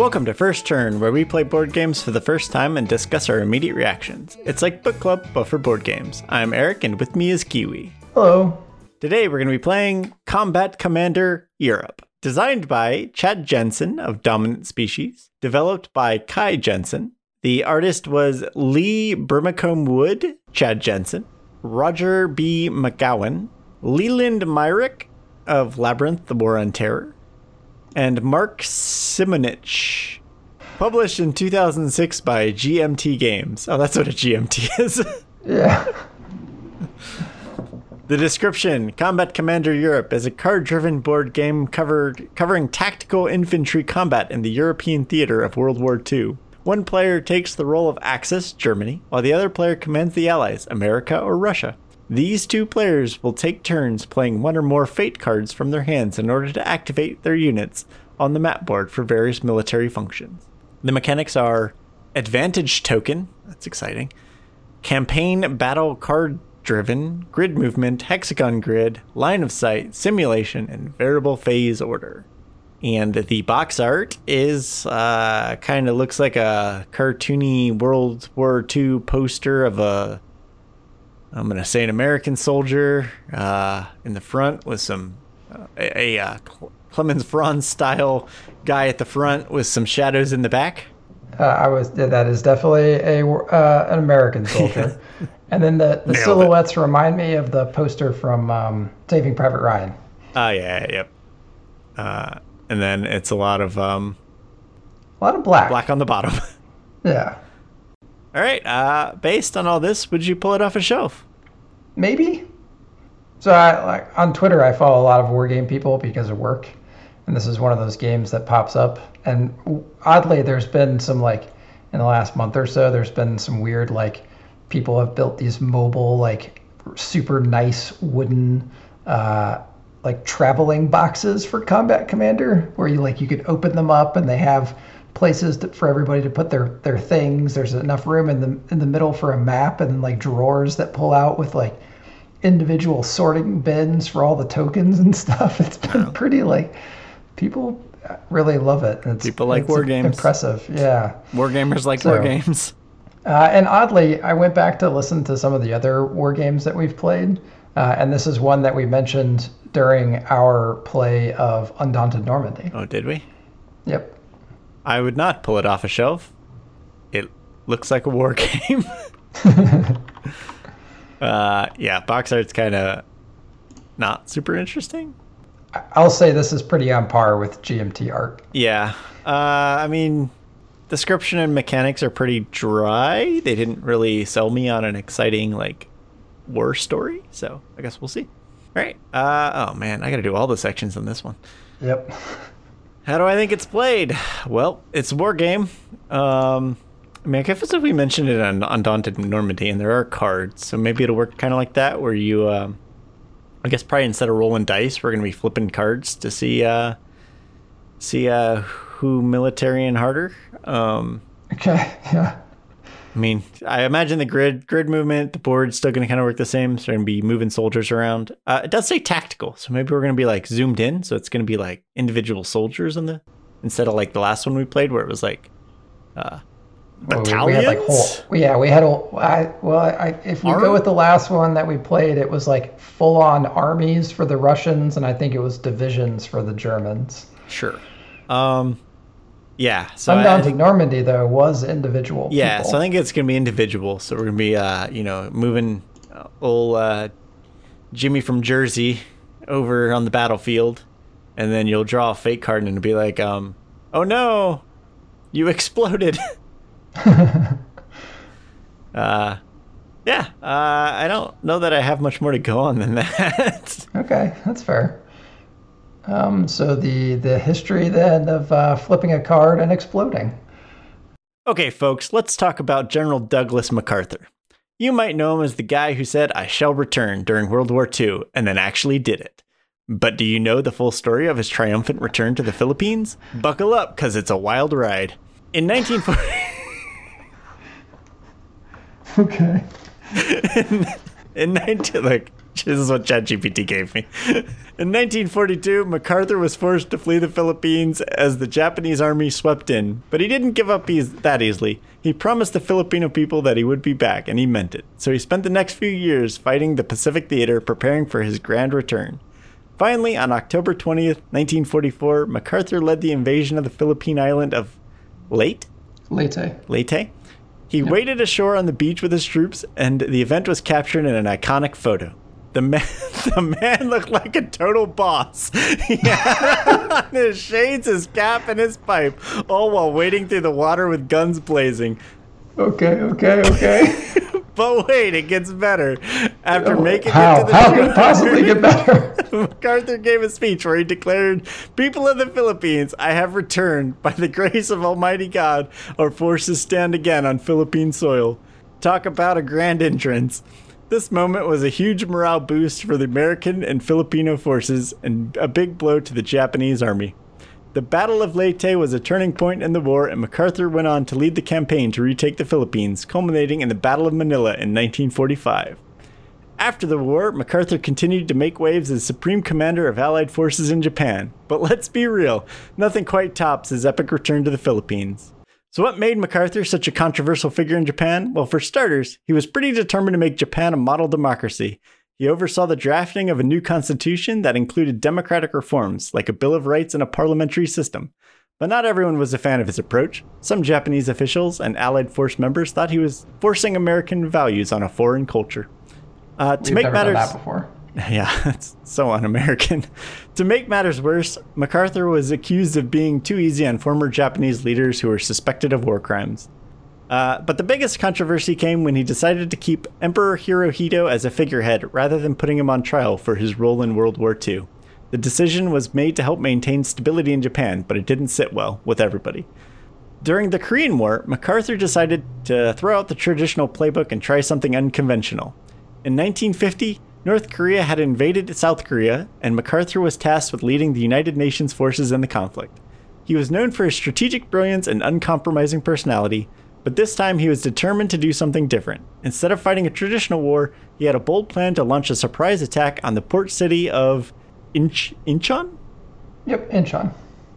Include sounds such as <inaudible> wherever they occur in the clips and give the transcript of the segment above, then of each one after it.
Welcome to First Turn, where we play board games for the first time and discuss our immediate reactions. It's like book club, but for board games. I'm Eric, and with me is Kiwi. Hello. Today we're going to be playing Combat Commander Europe. Designed by Chad Jensen of Dominant Species, developed by Kai Jensen. The artist was Lee Brimmicombe Wood, Chad Jensen, Rodger B. MacGowan, Leland Myrick of Labyrinth, The War on Terror, and Mark Simonitch. Published in 2006 by GMT Games. Oh, that's what a GMT <laughs> is. Yeah. The description Combat Commander Europe is a card driven board game covered, covering tactical infantry combat in the European theater of World War II. One player takes the role of Axis, Germany, while the other player commands the Allies, America or Russia. These two players will take turns playing one or more fate cards from their hands in order to activate their units on the map board for various military functions. The mechanics are advantage token, that's exciting, campaign battle card driven, grid movement, hexagon grid, line of sight, simulation, and variable phase order. And the box art is uh, kind of looks like a cartoony World War II poster of a, I'm going to say an American soldier uh, in the front with some, uh, a, a uh, Klemens Franz style guy at the front with some shadows in the back. Uh, I was that is definitely a uh, an American soldier, <laughs> and then the, the Nailed it. silhouettes remind me of the poster from um, Saving Private Ryan. Oh, yeah, yep. Uh, and then it's a lot of um, A lot of black. black on the bottom. <laughs> Yeah. All right. Uh, based on all this, would you pull it off a shelf? Maybe. So I like on Twitter I follow a lot of war game people because of work, and this is one of those games that pops up. And oddly, there's been some like in the last month or so, there's been some weird like people have built these mobile like super nice wooden uh, like traveling boxes for Combat Commander, where you like you could open them up and they have places to, for everybody to put their their things. There's enough room in the in the middle for a map, and like drawers that pull out with like individual sorting bins for all the tokens and <laughs> stuff. It's been pretty like people really love it. It's, People like war games. Impressive, yeah. War gamers like war games. Uh, and oddly, I went back to listen to some of the other war games that we've played, uh, and this is one that we mentioned during our play of Undaunted Normandy. Oh, did we? Yep. I would not pull it off a shelf. It looks like a war <laughs> game. uh, yeah, box art's kind of not super interesting. I'll say this is pretty on par with GMT art. Yeah. Uh, I mean, description and mechanics are pretty dry. They didn't really sell me on an exciting like war story, so I guess we'll see. All right. Uh, oh man, I got to do all the sections on this one. Yep. How do I think it's played? Well, it's a war game. Um, I mean, I guess if we mentioned it on Undaunted Normandy, and there are cards, so maybe it'll work kind of like that, where you, um, I guess, probably instead of rolling dice, we're gonna be flipping cards to see, uh, see uh, who military and harder. Um, Okay. <laughs> Yeah. I mean, I imagine the grid grid movement, the board's still going to kind of work the same. So we're going to be moving soldiers around. Uh, it does say tactical, so maybe we're going to be like zoomed in. So it's going to be like individual soldiers in the instead of like the last one we played where it was like uh, battalions. We had like whole. Yeah, we had a. I, well, I, if we Arm- go with the last one that we played, it was like full on armies for the Russians, and I think it was divisions for the Germans. Sure. Um, yeah. So I- I Undaunted think, Normandy though was individual. yeah. people. So I think it's going to be individual. So we're going to be uh, you know moving uh, old uh, Jimmy from Jersey over on the battlefield, and then you'll draw a fake card and it'll be like, um, oh no, you <laughs> exploded. <laughs> uh, yeah. Uh, I don't know that I have much more to go on than <laughs> that. Okay, that's fair. Um, so the the history then of uh, flipping a card and exploding. Okay, folks, let's talk about General Douglas MacArthur. You might know him as the guy who said, I shall return during World War II, and then actually did it. But do you know the full story of his triumphant return to the Philippines? Buckle up, because it's a wild ride. In 1940. <laughs> Okay. <laughs> In 19 like <laughs> this is what ChatGPT gave me. In 1942, MacArthur was forced to flee the Philippines as the Japanese army swept in, but he didn't give up eas- that easily. He promised the Filipino people that he would be back, and he meant it. So he spent the next few years fighting the Pacific Theater, preparing for his grand return. Finally, on October 20th, 1944, MacArthur led the invasion of the Philippine island of Leyte? Leyte. Leyte? He waded ashore on the beach with his troops, and the event was captured in an iconic photo. The man, <laughs> the man looked like a total boss. <laughs> He had on his shades, his cap, and his pipe, all while wading through the water with guns blazing. Okay, okay, okay. <laughs> But wait, it gets better. After oh, making how? it to the How could it possibly get better? MacArthur gave a speech where he declared, People of the Philippines, I have returned. By the grace of Almighty God, our forces stand again on Philippine soil. Talk about a grand entrance. This moment was a huge morale boost for the American and Filipino forces and a big blow to the Japanese army. The Battle of Leyte was a turning point in the war, and MacArthur went on to lead the campaign to retake the Philippines, culminating in the Battle of Manila in 1945. After the war, MacArthur continued to make waves as Supreme Commander of Allied forces in Japan. But let's be real, nothing quite tops his epic return to the Philippines. So, what made MacArthur such a controversial figure in Japan? Well, for starters, he was pretty determined to make Japan a model democracy. He oversaw the drafting of a new constitution that included democratic reforms, like a Bill of Rights and a parliamentary system. But not everyone was a fan of his approach. Some Japanese officials and Allied force members thought he was forcing American values on a foreign culture. Uh, to We've make never matters, done that before. <laughs> yeah, it's so un-American. <laughs> to make matters worse, MacArthur was accused of being too easy on former Japanese leaders who were suspected of war crimes. Uh, but the biggest controversy came when he decided to keep Emperor Hirohito as a figurehead rather than putting him on trial for his role in World War II. The decision was made to help maintain stability in Japan, but it didn't sit well with everybody. During the Korean War, MacArthur decided to throw out the traditional playbook and try something unconventional. In 1950, North Korea had invaded South Korea, and MacArthur was tasked with leading the United Nations forces in the conflict. He was known for his strategic brilliance and uncompromising personality, but this time he was determined to do something different. Instead of fighting a traditional war, he had a bold plan to launch a surprise attack on the port city of Inch- Incheon? Yep, Incheon.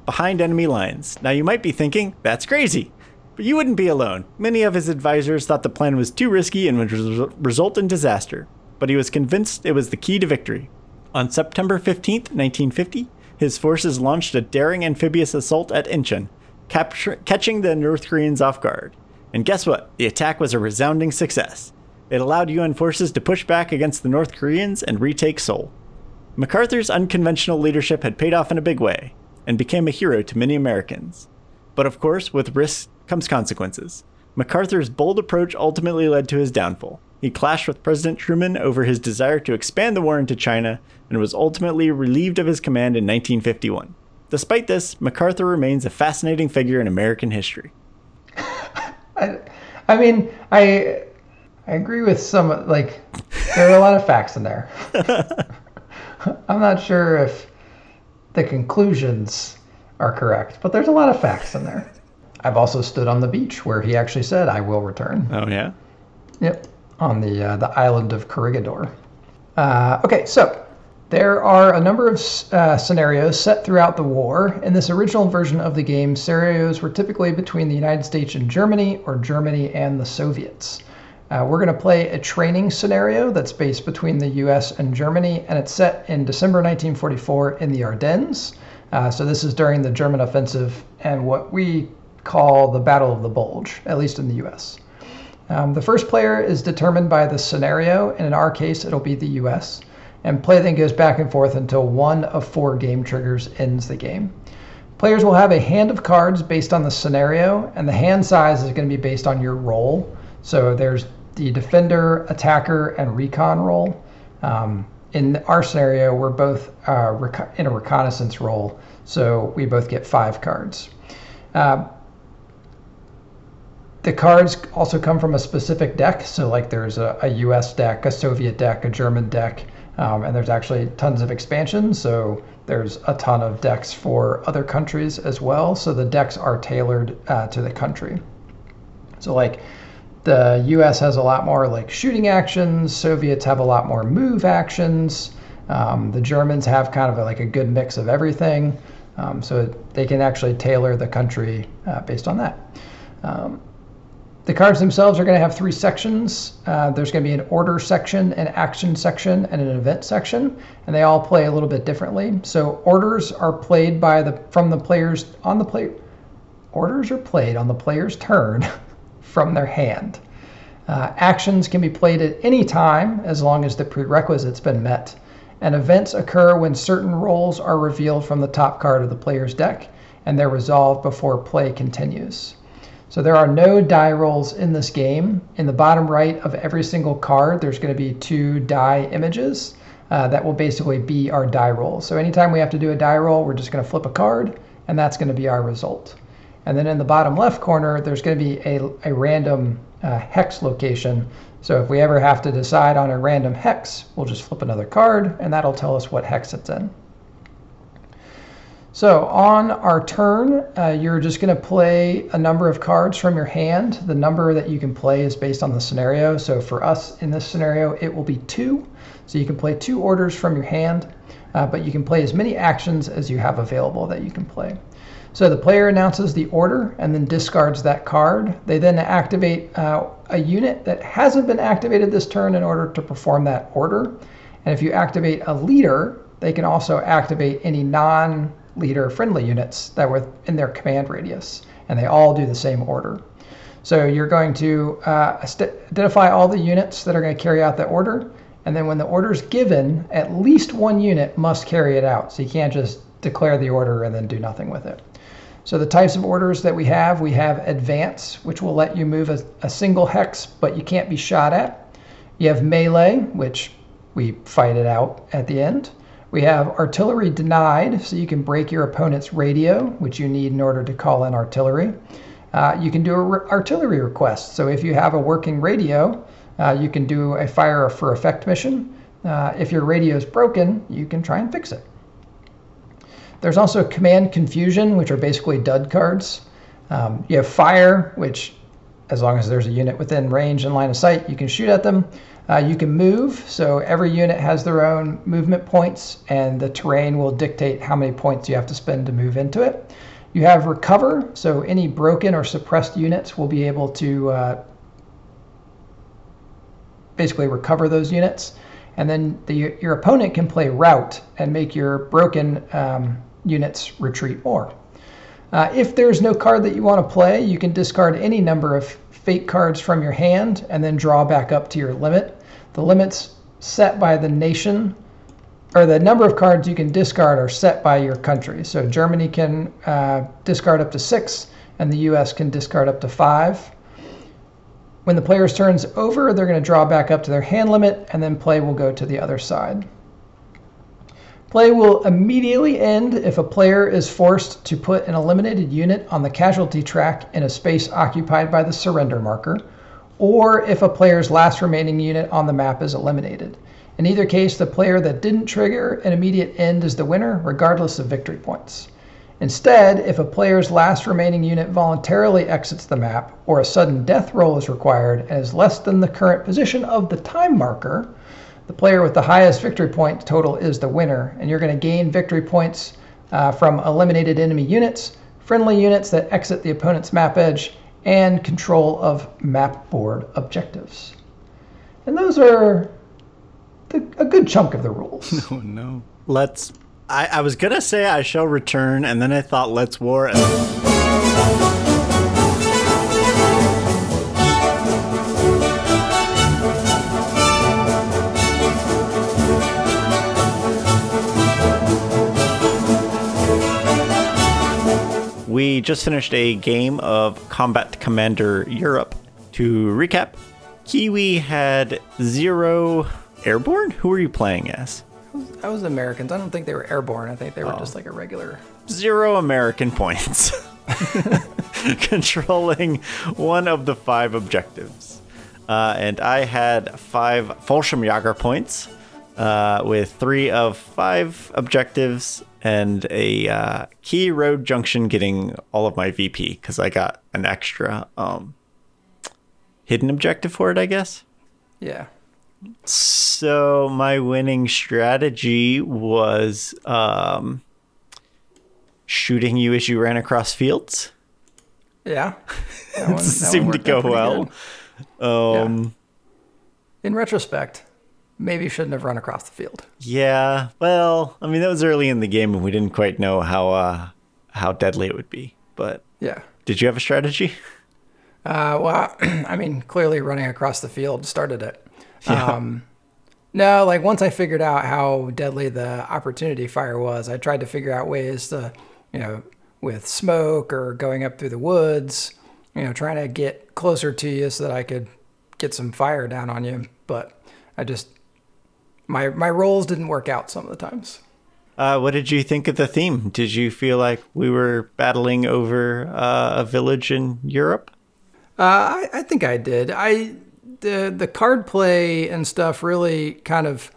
behind enemy lines. Now you might be thinking, that's crazy. But you wouldn't be alone. Many of his advisors thought the plan was too risky and would res- result in disaster. But he was convinced it was the key to victory. On September 15, 1950, his forces launched a daring amphibious assault at Incheon, capture- catching the North Koreans off guard. And guess what? The attack was a resounding success. It allowed UN forces to push back against the North Koreans and retake Seoul. MacArthur's unconventional leadership had paid off in a big way and became a hero to many Americans. But of course, with risk comes consequences. MacArthur's bold approach ultimately led to his downfall. He clashed with President Truman over his desire to expand the war into China and was ultimately relieved of his command in 1951. Despite this, MacArthur remains a fascinating figure in American history. <laughs> I, I mean, I, I agree with some. Like, there are a lot of facts in there. <laughs> I'm not sure if the conclusions are correct, but there's a lot of facts in there. I've also stood on the beach where he actually said, "I will return." Oh, yeah? Yep, on the uh, the island of Corregidor. Uh, okay, so there are a number of uh, scenarios set throughout the war. In this original version of the game, scenarios were typically between the United States and Germany, or Germany and the Soviets. Uh, we're going to play a training scenario that's based between the U.S. and Germany, and it's set in December 1944 in the Ardennes. Uh, so this is during the German offensive and what we call the Battle of the Bulge, at least in the U.S. Um, the first player is determined by the scenario, and in our case, it'll be the US. And play then goes back and forth until one of four game triggers ends the game. Players will have a hand of cards based on the scenario, and the hand size is going to be based on your role. So there's the defender, attacker, and recon role. Um, in our scenario, we're both uh, in a reconnaissance role, so we both get five cards. Uh, the cards also come from a specific deck. So, like, there's a, a US deck, a Soviet deck, a German deck, um, and there's actually tons of expansions. So, there's a ton of decks for other countries as well. So, the decks are tailored uh, to the country. So, like, the U.S. has a lot more like shooting actions. Soviets have a lot more move actions. Um, the Germans have kind of a, like a good mix of everything. Um, so they can actually tailor the country uh, based on that. Um, the cards themselves are going to have three sections. Uh, there's going to be an order section, an action section, and an event section, and they all play a little bit differently. So orders are played by the from the players on the play. Orders are played on the player's turn <laughs> from their hand. Uh, actions can be played at any time as long as the prerequisites been met. And events occur when certain rolls are revealed from the top card of the player's deck, and they're resolved before play continues. So there are no die rolls in this game. In the bottom right of every single card, there's going to be two die images uh, that will basically be our die roll. So anytime we have to do a die roll, we're just going to flip a card, and that's going to be our result. And then in the bottom left corner, there's going to be a, a random uh, hex location. So if we ever have to decide on a random hex, we'll just flip another card, and that'll tell us what hex it's in. So on our turn, uh, you're just going to play a number of cards from your hand. The number that you can play is based on the scenario. So for us in this scenario, it will be two. So you can play two orders from your hand, uh, but you can play as many actions as you have available that you can play. So the player announces the order and then discards that card. They then activate uh, a unit that hasn't been activated this turn in order to perform that order. And if you activate a leader, they can also activate any non leader friendly units that were in their command radius, and they all do the same order. So you're going to uh, identify all the units that are going to carry out the order, and then when the order is given, at least one unit must carry it out. So you can't just declare the order and then do nothing with it. So the types of orders that we have, we have advance, which will let you move a, a single hex, but you can't be shot at. You have melee, which we fight it out at the end. We have artillery denied, so you can break your opponent's radio, which you need in order to call in artillery. Uh, you can do an re- artillery request. So if you have a working radio, uh, you can do a fire for effect mission. Uh, if your radio is broken, you can try and fix it. There's also command confusion, which are basically dud cards. Um, you have fire, which, as long as there's a unit within range and line of sight, you can shoot at them. Uh, you can move, so every unit has their own movement points, and the terrain will dictate how many points you have to spend to move into it. You have recover, so any broken or suppressed units will be able to uh, basically recover those units. And then the, your opponent can play rout and make your broken um, units retreat more. Uh, if there's no card that you want to play, you can discard any number of fate cards from your hand and then draw back up to your limit. The limits set by the nation or the number of cards you can discard are set by your country. So Germany can uh, discard up to six, and the US can discard up to five. When the player's turn's over, they're going to draw back up to their hand limit, and then play will go to the other side. Play will immediately end if a player is forced to put an eliminated unit on the casualty track in a space occupied by the surrender marker, or if a player's last remaining unit on the map is eliminated. In either case, the player that didn't trigger an immediate end is the winner, regardless of victory points. Instead, if a player's last remaining unit voluntarily exits the map, or a sudden death roll is required and is less than the current position of the time marker, the player with the highest victory point total is the winner, and you're going to gain victory points uh, from eliminated enemy units, friendly units that exit the opponent's map edge, and control of map board objectives. And those are the, a good chunk of the rules. No, <laughs> no. Let's. I, I was gonna say I shall return, and then I thought let's war. And- We just finished a game of Combat Commander Europe. To recap, Kiwi had zero airborne. Who were you playing as? I was Americans. I don't think they were airborne. I think they were oh. just like a regular. Zero American points. <laughs> Controlling one of the five objectives. Uh, and I had five Fallschirmjäger points uh, with three of five objectives and a uh, key road junction getting all of my VP because I got an extra um, hidden objective for it, I guess. Yeah. So my winning strategy was um, shooting you as you ran across fields. Yeah. <laughs> That It one- that seemed to go well. Um, In retrospect, maybe shouldn't have run across the field. yeah. Well, I mean that was early in the game, and we didn't quite know how uh, how deadly it would be. But Yeah. did you have a strategy? Uh, well, <clears throat> I mean, clearly running across the field started it. Um, no, like once I figured out how deadly the opportunity fire was, I tried to figure out ways to, you know, with smoke or going up through the woods, you know, trying to get closer to you so that I could get some fire down on you. But I just, my my rolls didn't work out some of the times. Uh, what did you think of the theme? Did you feel like we were battling over uh, a village in Europe? Uh, I, I think I did. I the the card play and stuff really kind of,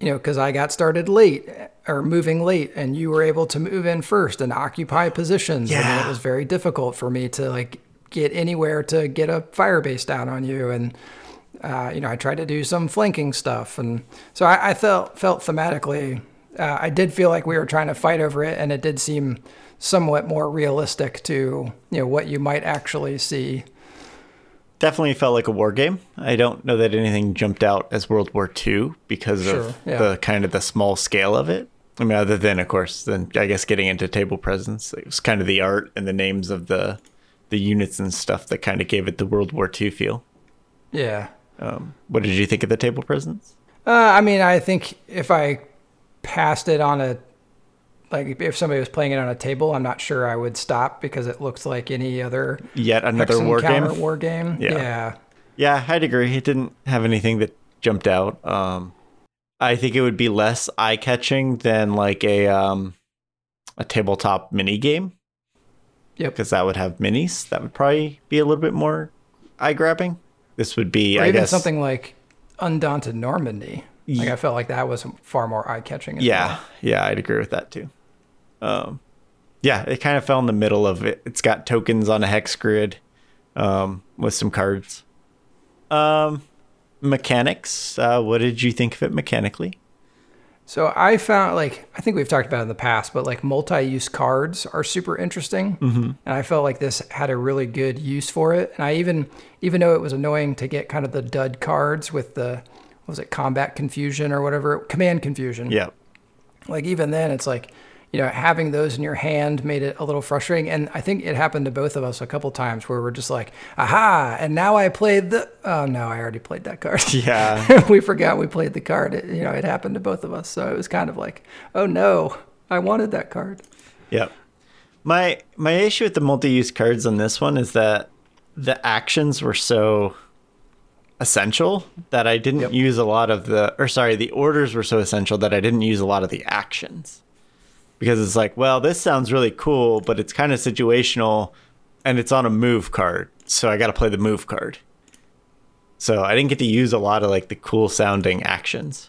you know, because I got started late or moving late, and you were able to move in first and occupy positions. yeah. and it was very difficult for me to like get anywhere to get a fire base down on you, and uh, you know, I tried to do some flanking stuff, and so I, I felt felt thematically. Uh, I did feel like we were trying to fight over it, and it did seem somewhat more realistic to you know what you might actually see Definitely felt like a war game. I don't know that anything jumped out as World War II because Sure, of yeah. the kind of the small scale of it. I mean, other than, of course, then I guess getting into table presence, it was kind of the art and the names of the the units and stuff that kind of gave it the World War II feel. Yeah. Um, what did you think of the table presence? Uh, I mean, I think if I passed it on a, like if somebody was playing it on a table, I'm not sure I would stop because it looks like any other Yet another war game. war game. Yeah. Yeah. Yeah, I'd agree. It didn't have anything that jumped out. Um, I think it would be less eye catching than like a um, a tabletop mini game. Yep. Because that would have minis. That would probably be a little bit more eye grabbing. This would be, Or I even guess, something like Undaunted Normandy. Like I felt like that was far more eye catching. Yeah, yeah, I'd agree with that too. Um, yeah, it kind of fell in the middle of it. It's got tokens on a hex grid, um, with some cards. Um, mechanics. Uh, what did you think of it mechanically? So I found like I think we've talked about it in the past, but like multi-use cards are super interesting, mm-hmm. and I felt like this had a really good use for it. And I even even though it was annoying to get kind of the dud cards with the what was it combat confusion or whatever command confusion. Yeah. Like even then, it's like you know having those in your hand made it a little frustrating. And I think it happened to both of us a couple times where we're just like, aha! And now I played the oh no, I already played that card. <laughs> Yeah. <laughs> we forgot we played the card. It, you know, it happened to both of us. So it was kind of like, oh no, I wanted that card. Yep. My my issue with the multi-use cards on this one is that the actions were so essential that I didn't Yep. use a lot of the or sorry, the orders were so essential that I didn't use a lot of the actions. Because it's like, well, this sounds really cool, but it's kind of situational and it's on a move card. So I got to play the move card. So I didn't get to use a lot of like the cool sounding actions.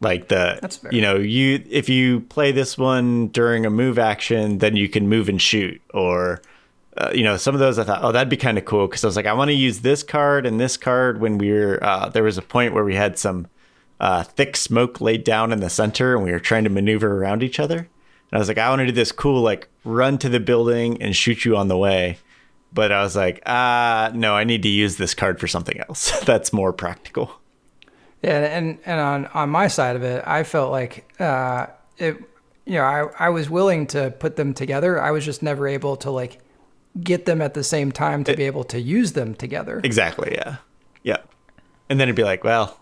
Like the That's fair. you know, you if you play this one during a move action, then you can move and shoot or uh, you know, some of those I thought, oh, that'd be kind of cool because I was like, I want to use this card and this card when we were. Uh, there was a point where we had some uh, thick smoke laid down in the center and we were trying to maneuver around each other. And I was like, I want to do this cool, like run to the building and shoot you on the way. But I was like, ah, no, I need to use this card for something else. <laughs> That's more practical. Yeah, and and on on my side of it, I felt like uh, it. You know, I I was willing to put them together. I was just never able to like get them at the same time to be able to use them together. Exactly. Yeah. Yeah. And then it'd be like, well,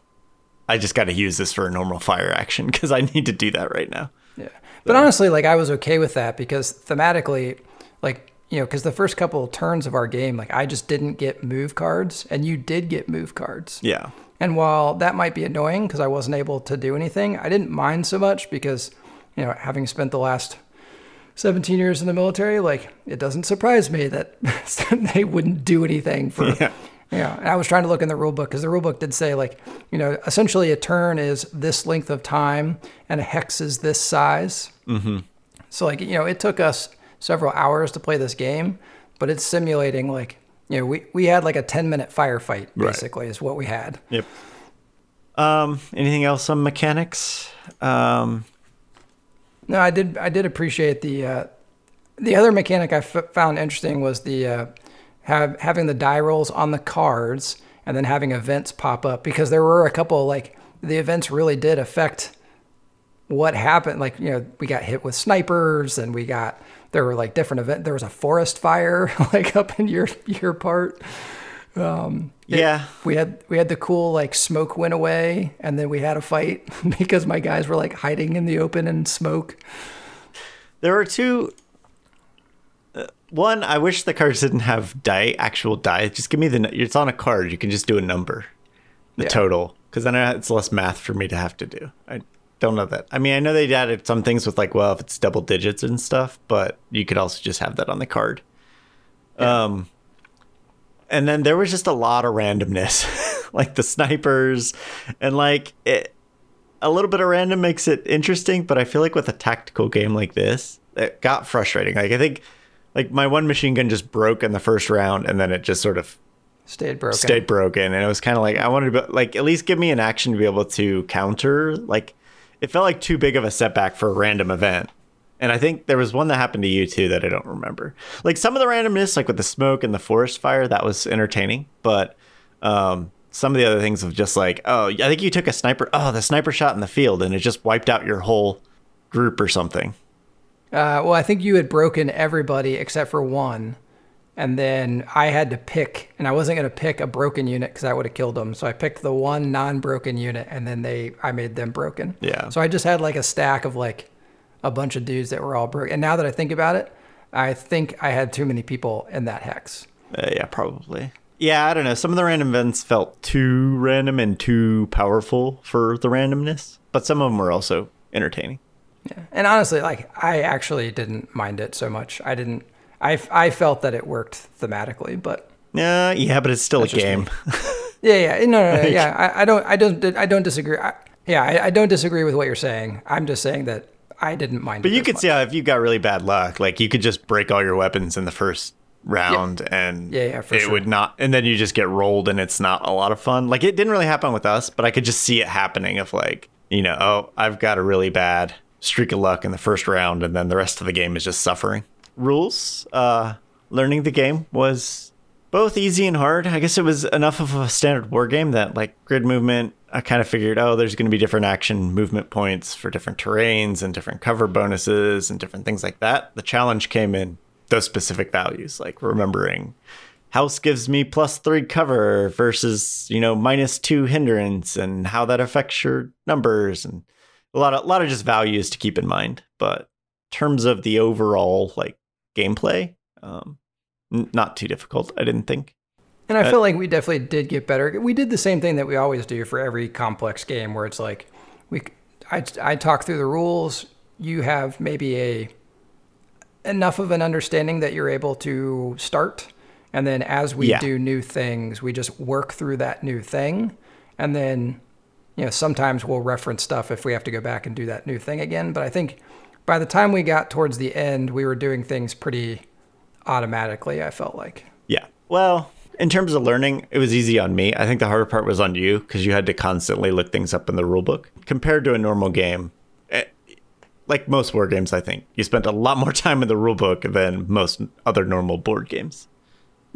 I just got to use this for a normal fire action because I need to do that right now. Yeah. But honestly, like I was okay with that because thematically, like, you know, because the first couple of turns of our game, like I just didn't get move cards and you did get move cards. Yeah. And while that might be annoying because I wasn't able to do anything, I didn't mind so much because, you know, having spent the last 17 years in the military, like it doesn't surprise me that <laughs> they wouldn't do anything for. Yeah. Yeah, and I was trying to look in the rule book because the rule book did say like, you know, essentially a turn is this length of time and a hex is this size. Mm-hmm. So like, you know, it took us several hours to play this game, but it's simulating like you know, we, we had like a 10 minute firefight, basically, right. is what we had. Yep. Um, anything else on mechanics? Um, no, I did. I did appreciate the uh, the other mechanic I f- found interesting was the uh, have having the die rolls on the cards and then having events pop up because there were a couple like the events really did affect what happened. Like you know, we got hit with snipers and we got there were like different event. There was a forest fire <laughs> like up in your your part. Um, yeah, it, we had we had the cool like smoke went away, and then we had a fight <laughs> because my guys were like hiding in the open and smoke. There were two. One, I wish the cards didn't have die actual die. Just give me the. It's on a card. You can just do a number, the yeah. total, because then it's less math for me to have to do. I don't know that. I mean, I know they added some things with like, well, if it's double digits and stuff, but you could also just have that on the card. Yeah. Um and then there was just a lot of randomness <laughs> like the snipers and like it, a little bit of random makes it interesting but i feel like with a tactical game like this it got frustrating like i think like my one machine gun just broke in the first round and then it just sort of stayed broken stayed broken and it was kind of like i wanted to be, like at least give me an action to be able to counter like it felt like too big of a setback for a random event and I think there was one that happened to you too that I don't remember. Like some of the randomness, like with the smoke and the forest fire, that was entertaining. But um, some of the other things of just like, oh, I think you took a sniper. Oh, the sniper shot in the field, and it just wiped out your whole group or something. Uh, well, I think you had broken everybody except for one, and then I had to pick, and I wasn't going to pick a broken unit because I would have killed them. So I picked the one non-broken unit, and then they, I made them broken. Yeah. So I just had like a stack of like a bunch of dudes that were all broke. And now that I think about it, I think I had too many people in that hex. Uh, yeah, probably. Yeah, I don't know. Some of the random events felt too random and too powerful for the randomness, but some of them were also entertaining. Yeah. And honestly, like I actually didn't mind it so much. I didn't I I felt that it worked thematically, but Yeah, yeah, but it's still a game. <laughs> yeah, yeah. No, no, no <laughs> yeah. I, I, don't I don't I don't disagree. I, yeah, I, I don't disagree with what you're saying. I'm just saying that I didn't mind. But you could much. see how if you got really bad luck, like you could just break all your weapons in the first round yeah. and yeah, yeah, it sure. would not and then you just get rolled and it's not a lot of fun. Like it didn't really happen with us, but I could just see it happening of like, you know, oh, I've got a really bad streak of luck in the first round and then the rest of the game is just suffering. Rules, uh learning the game was both easy and hard. I guess it was enough of a standard war game that like grid movement, I kind of figured, oh, there's going to be different action movement points for different terrains and different cover bonuses and different things like that. The challenge came in those specific values, like remembering house gives me plus three cover versus, you know, minus two hindrance and how that affects your numbers and a lot of, a lot of just values to keep in mind. But in terms of the overall like gameplay, um, n- not too difficult, I didn't think. And I uh, feel like we definitely did get better. We did the same thing that we always do for every complex game, where it's like we, I, I talk through the rules. You have maybe a enough of an understanding that you're able to start, and then as we yeah. do new things, we just work through that new thing, and then you know sometimes we'll reference stuff if we have to go back and do that new thing again. But I think by the time we got towards the end, we were doing things pretty automatically. I felt like. Yeah. Well, in terms of learning, it was easy on me. I think the harder part was on you because you had to constantly look things up in the rulebook. Compared to a normal game, it, eh, like most war games, I think you spent a lot more <laughs> time in the rulebook than most other normal board games.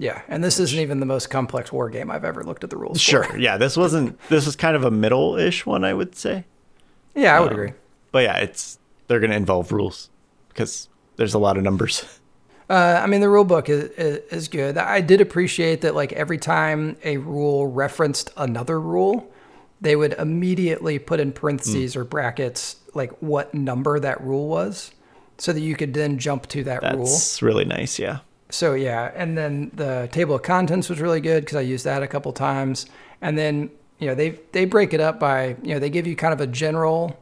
Yeah, and this isn't even the most complex war game I've ever looked at the rules. Sure. For. Yeah, this wasn't. This was kind of a middle-ish one, I would say. Yeah, I would um, agree. But yeah, it's they're going to involve rules because there's a lot of numbers. Uh, I mean, the rule book is, is good. I did appreciate that, like, every time a rule referenced another rule, they would immediately put in parentheses mm. or brackets, like, what number that rule was, so that you could then jump to that That's rule. That's really nice, yeah. So, yeah. And then the table of contents was really good because I used that a couple times. And then, you know, they, they break it up by, you know, they give you kind of a general,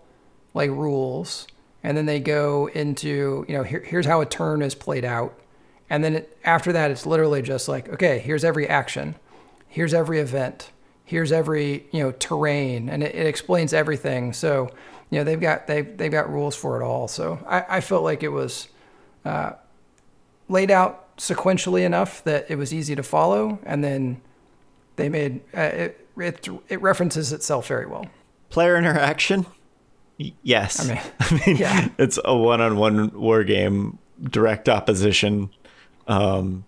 like, rules and then they go into you know here, here's how a turn is played out and then it, after that, it's literally just like, okay, here's every action, here's every event, here's every you know terrain, and it, it explains everything. So you know they've got they've they've got rules for it all. So I, I felt like it was uh, laid out sequentially enough that it was easy to follow, and then they made uh, it, it. It references itself very well. Player interaction. Y- Yes, I mean, <laughs> I mean, yeah. it's a one-on-one war game, direct opposition, um,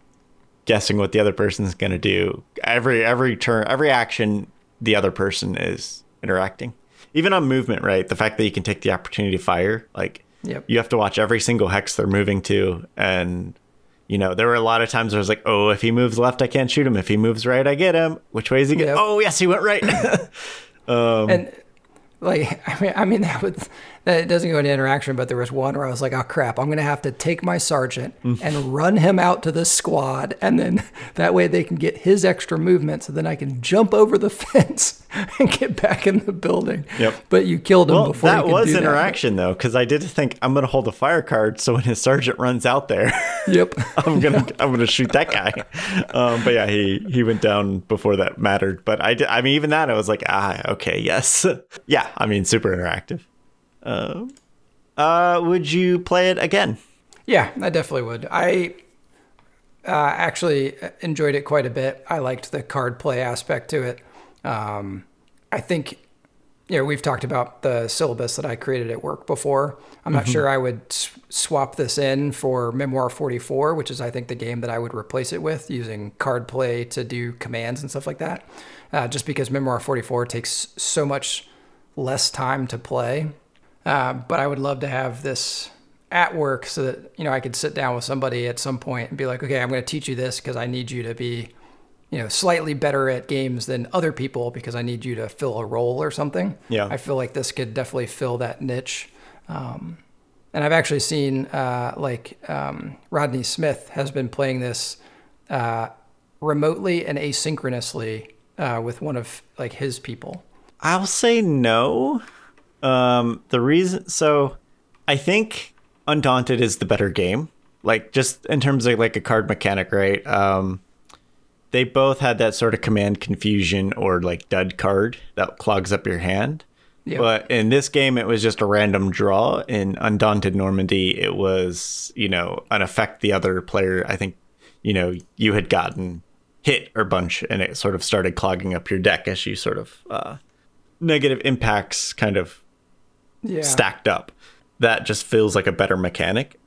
guessing what the other person's gonna do. Every every turn, every action, the other person is interacting. Even on movement, right? The fact that you can take the opportunity to fire, like Yep. you have to watch every single hex they're moving to, and you know there were a lot of times where I was like, oh, if he moves left, I can't shoot him. If he moves right, I get him. Which way is he? going? Yep. Oh, yes, he went right. <laughs> Um, and like <laughs> I mean, I mean that would that doesn't go into interaction, but there was one where I was like, oh crap, I'm gonna have to take my sergeant and <laughs> run him out to the squad, and then <laughs> that way they can get his extra movement, so then I can jump over the <laughs> fence and get back in the building. Yep. But you killed him Well, before you that could was do that. interaction though, because I did think I'm gonna hold a fire card, so when his sergeant runs out there, Yep. I'm gonna I'm gonna shoot that guy. Um, but yeah, he he went down before that mattered. But I did, I mean even that I was like ah okay yes yeah I mean super interactive. Uh, uh, would you play it again? Yeah, I definitely would. I uh, actually enjoyed it quite a bit. I liked the card play aspect to it. Um, I think, you know, we've talked about the syllabus that I created at work before. I'm not sure I would s- swap this in for Memoir 44, which is, I think, the game that I would replace it with using card play to do commands and stuff like that. Uh, just because Memoir 44 takes so much less time to play. Uh, but I would love to have this at work so that you know I could sit down with somebody at some point and be like, okay, I'm going to teach you this because I need you to be, you know, slightly better at games than other people because I need you to fill a role or something. Yeah. I feel like this could definitely fill that niche. Um, and I've actually seen uh, like um, Rodney Smith has been playing this uh, remotely and asynchronously uh, with one of like his people. I'll say no. Um, the reason, so I think Undaunted is the better game. Like just in terms of like a card mechanic, right? Um, they both had that sort of command confusion or like dud card that clogs up your hand. Yeah. But in this game, it was just a random draw. In Undaunted Normandy, it was you know an effect the other player. I think you know you had gotten hit or bunch, and it sort of started clogging up your deck as you sort of uh, negative impacts kind of Yeah. stacked up. That just feels like a better mechanic.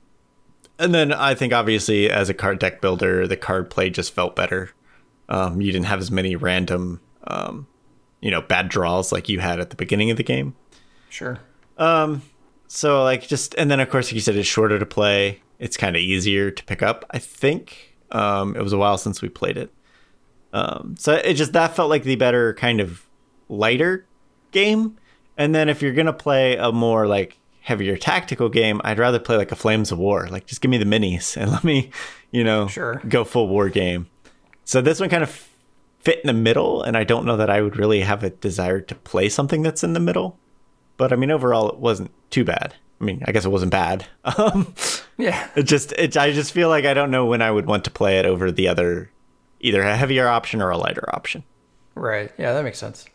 And then I think obviously as a card deck builder, the card play just felt better. Um, you didn't have as many random, um, you know, bad draws like you had at the beginning of the game. Sure. Um, So like just and then of course like you said it's shorter to play. It's kind of easier to pick up. I think um, it was a while since we played it. Um, so it just that felt like the better kind of lighter game. And then if you're gonna play a more like heavier tactical game, I'd rather play like a Flames of War. Like just give me the minis and <laughs> let me, you know, Sure. go full war game. So this one kind of fit in the middle, and I don't know that I would really have a desire to play something that's in the middle. But I mean, overall, it wasn't too bad. I mean, I guess it wasn't bad. <laughs> Um, Yeah. <laughs> it just, it, I just feel like I don't know when I would want to play it over the other, either a heavier option or a lighter option. Right. Yeah, that makes sense.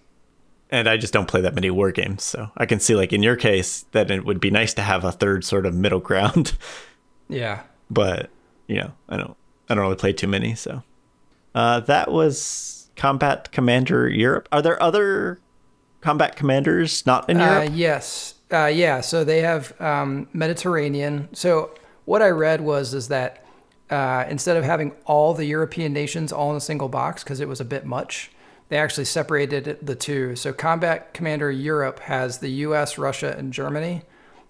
And I just don't play that many war games, so I can see, like in your case, that it would be nice to have a third sort of middle ground. <laughs> Yeah. but you know, I don't, I don't really play too many. So uh, that was Combat Commander Europe. Are there other Combat Commanders not in Uh, Europe? yes. Uh, yeah. So they have um, Mediterranean. So what I read was is that uh, instead of having all the European nations all in a single box because it was a bit much, they actually separated the two. So Combat Commander Europe has the U.S., Russia, and Germany,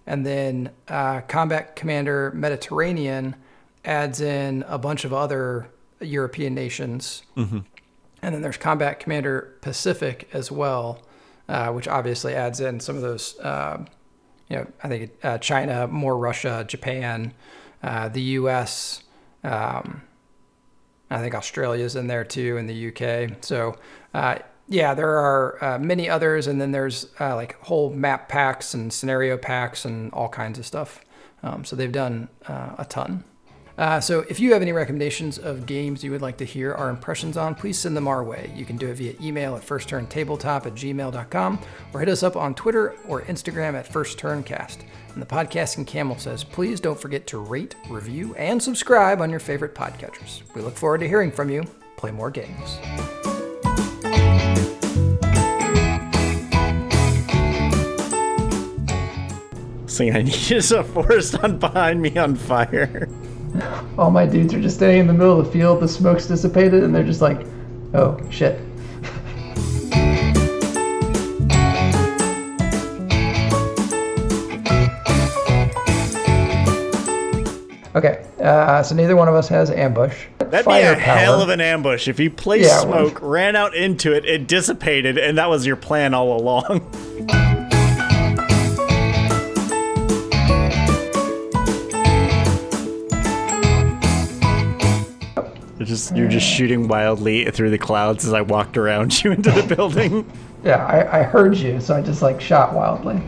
and then uh, Combat Commander Mediterranean adds in a bunch of other European nations. And then there's Combat Commander Pacific as well, uh, which obviously adds in some of those, uh, you know, I think uh, China, more Russia, Japan, uh, the US. Um, I think Australia's in there too, in the UK. So, uh, yeah, there are uh, many others, and then there's uh, like whole map packs and scenario packs and all kinds of stuff. Um, so they've done uh, a ton. Uh, so if you have any recommendations of games you would like to hear our impressions on, please send them our way. You can do it via email at firstturntabletop at gmail.com or hit us up on Twitter or Instagram at firstturncast. And the podcasting camel says, please don't forget to rate, review, and subscribe on your favorite podcatchers. We look forward to hearing from you. Play more games. Thing I need <laughs> a forest on behind me on fire. All my dudes are just standing in the middle of the field. The smoke's dissipated, and they're just like, "Oh shit." <laughs> Okay, uh, so neither one of us has ambush. That'd be a hell of an ambush. If you placed Yeah, smoke, ran out into it, it dissipated, and that was your plan all along. <laughs> just you're just shooting wildly through the clouds as I walked around <laughs> you into the building. Yeah, I, I heard you, so I just like shot wildly.